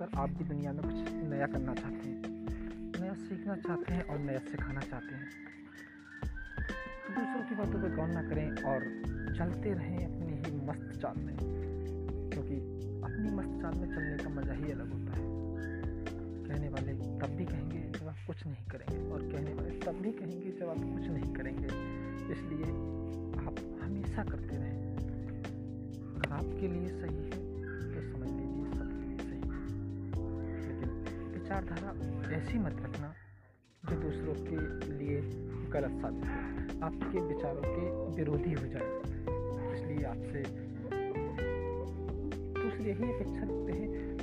नया करना चाहते हैं, नया सीखना चाहते हैं और नया सिखाना चाहते हैं तो दूसरों की बातों पर गौर ना करें और चलते रहें अपनी ही मस्त चाल में। क्योंकि अपनी मस्त चाल में चलने का मज़ा ही अलग होता है। कहने वाले तब भी कहेंगे जब आप कुछ नहीं करेंगे और कहने वाले तब भी कहेंगे जब आप कुछ नहीं करेंगे। इसलिए आप हमेशा करते रहें। अगर आपके लिए सही विचारधारा ऐसी मत रखना जो दूसरों के लिए गलत साबित हो। आपके विचारों के विरोधी हो जाए। इसलिए आपसे दूसरे ही अपेक्षा रखते हैं।